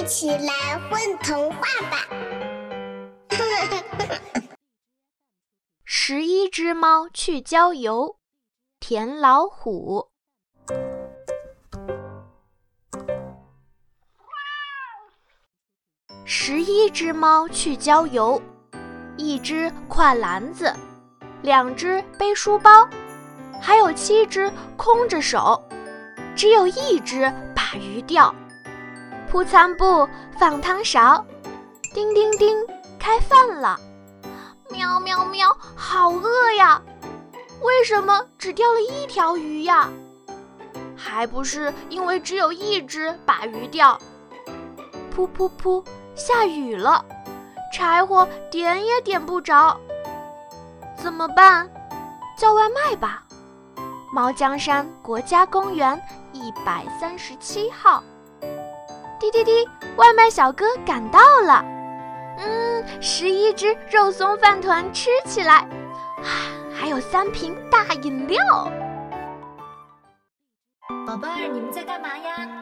一起来混童话吧！十一只猫去郊游，田老虎。十一只猫去郊游，一只挎篮子，两只背书包，还有七只空着手，只有一只把鱼钓。铺餐布，放汤勺，叮叮叮，开饭了！喵喵喵，好饿呀！为什么只钓了一条鱼呀？还不是因为只有一只把鱼钓。噗噗噗，下雨了，柴火点也点不着，怎么办？叫外卖吧。猫江山国家公园一百三十七号。滴滴滴，外卖小哥赶到了。嗯，十一只肉松饭团吃起来，还有三瓶大饮料。宝贝儿，你们在干嘛呀？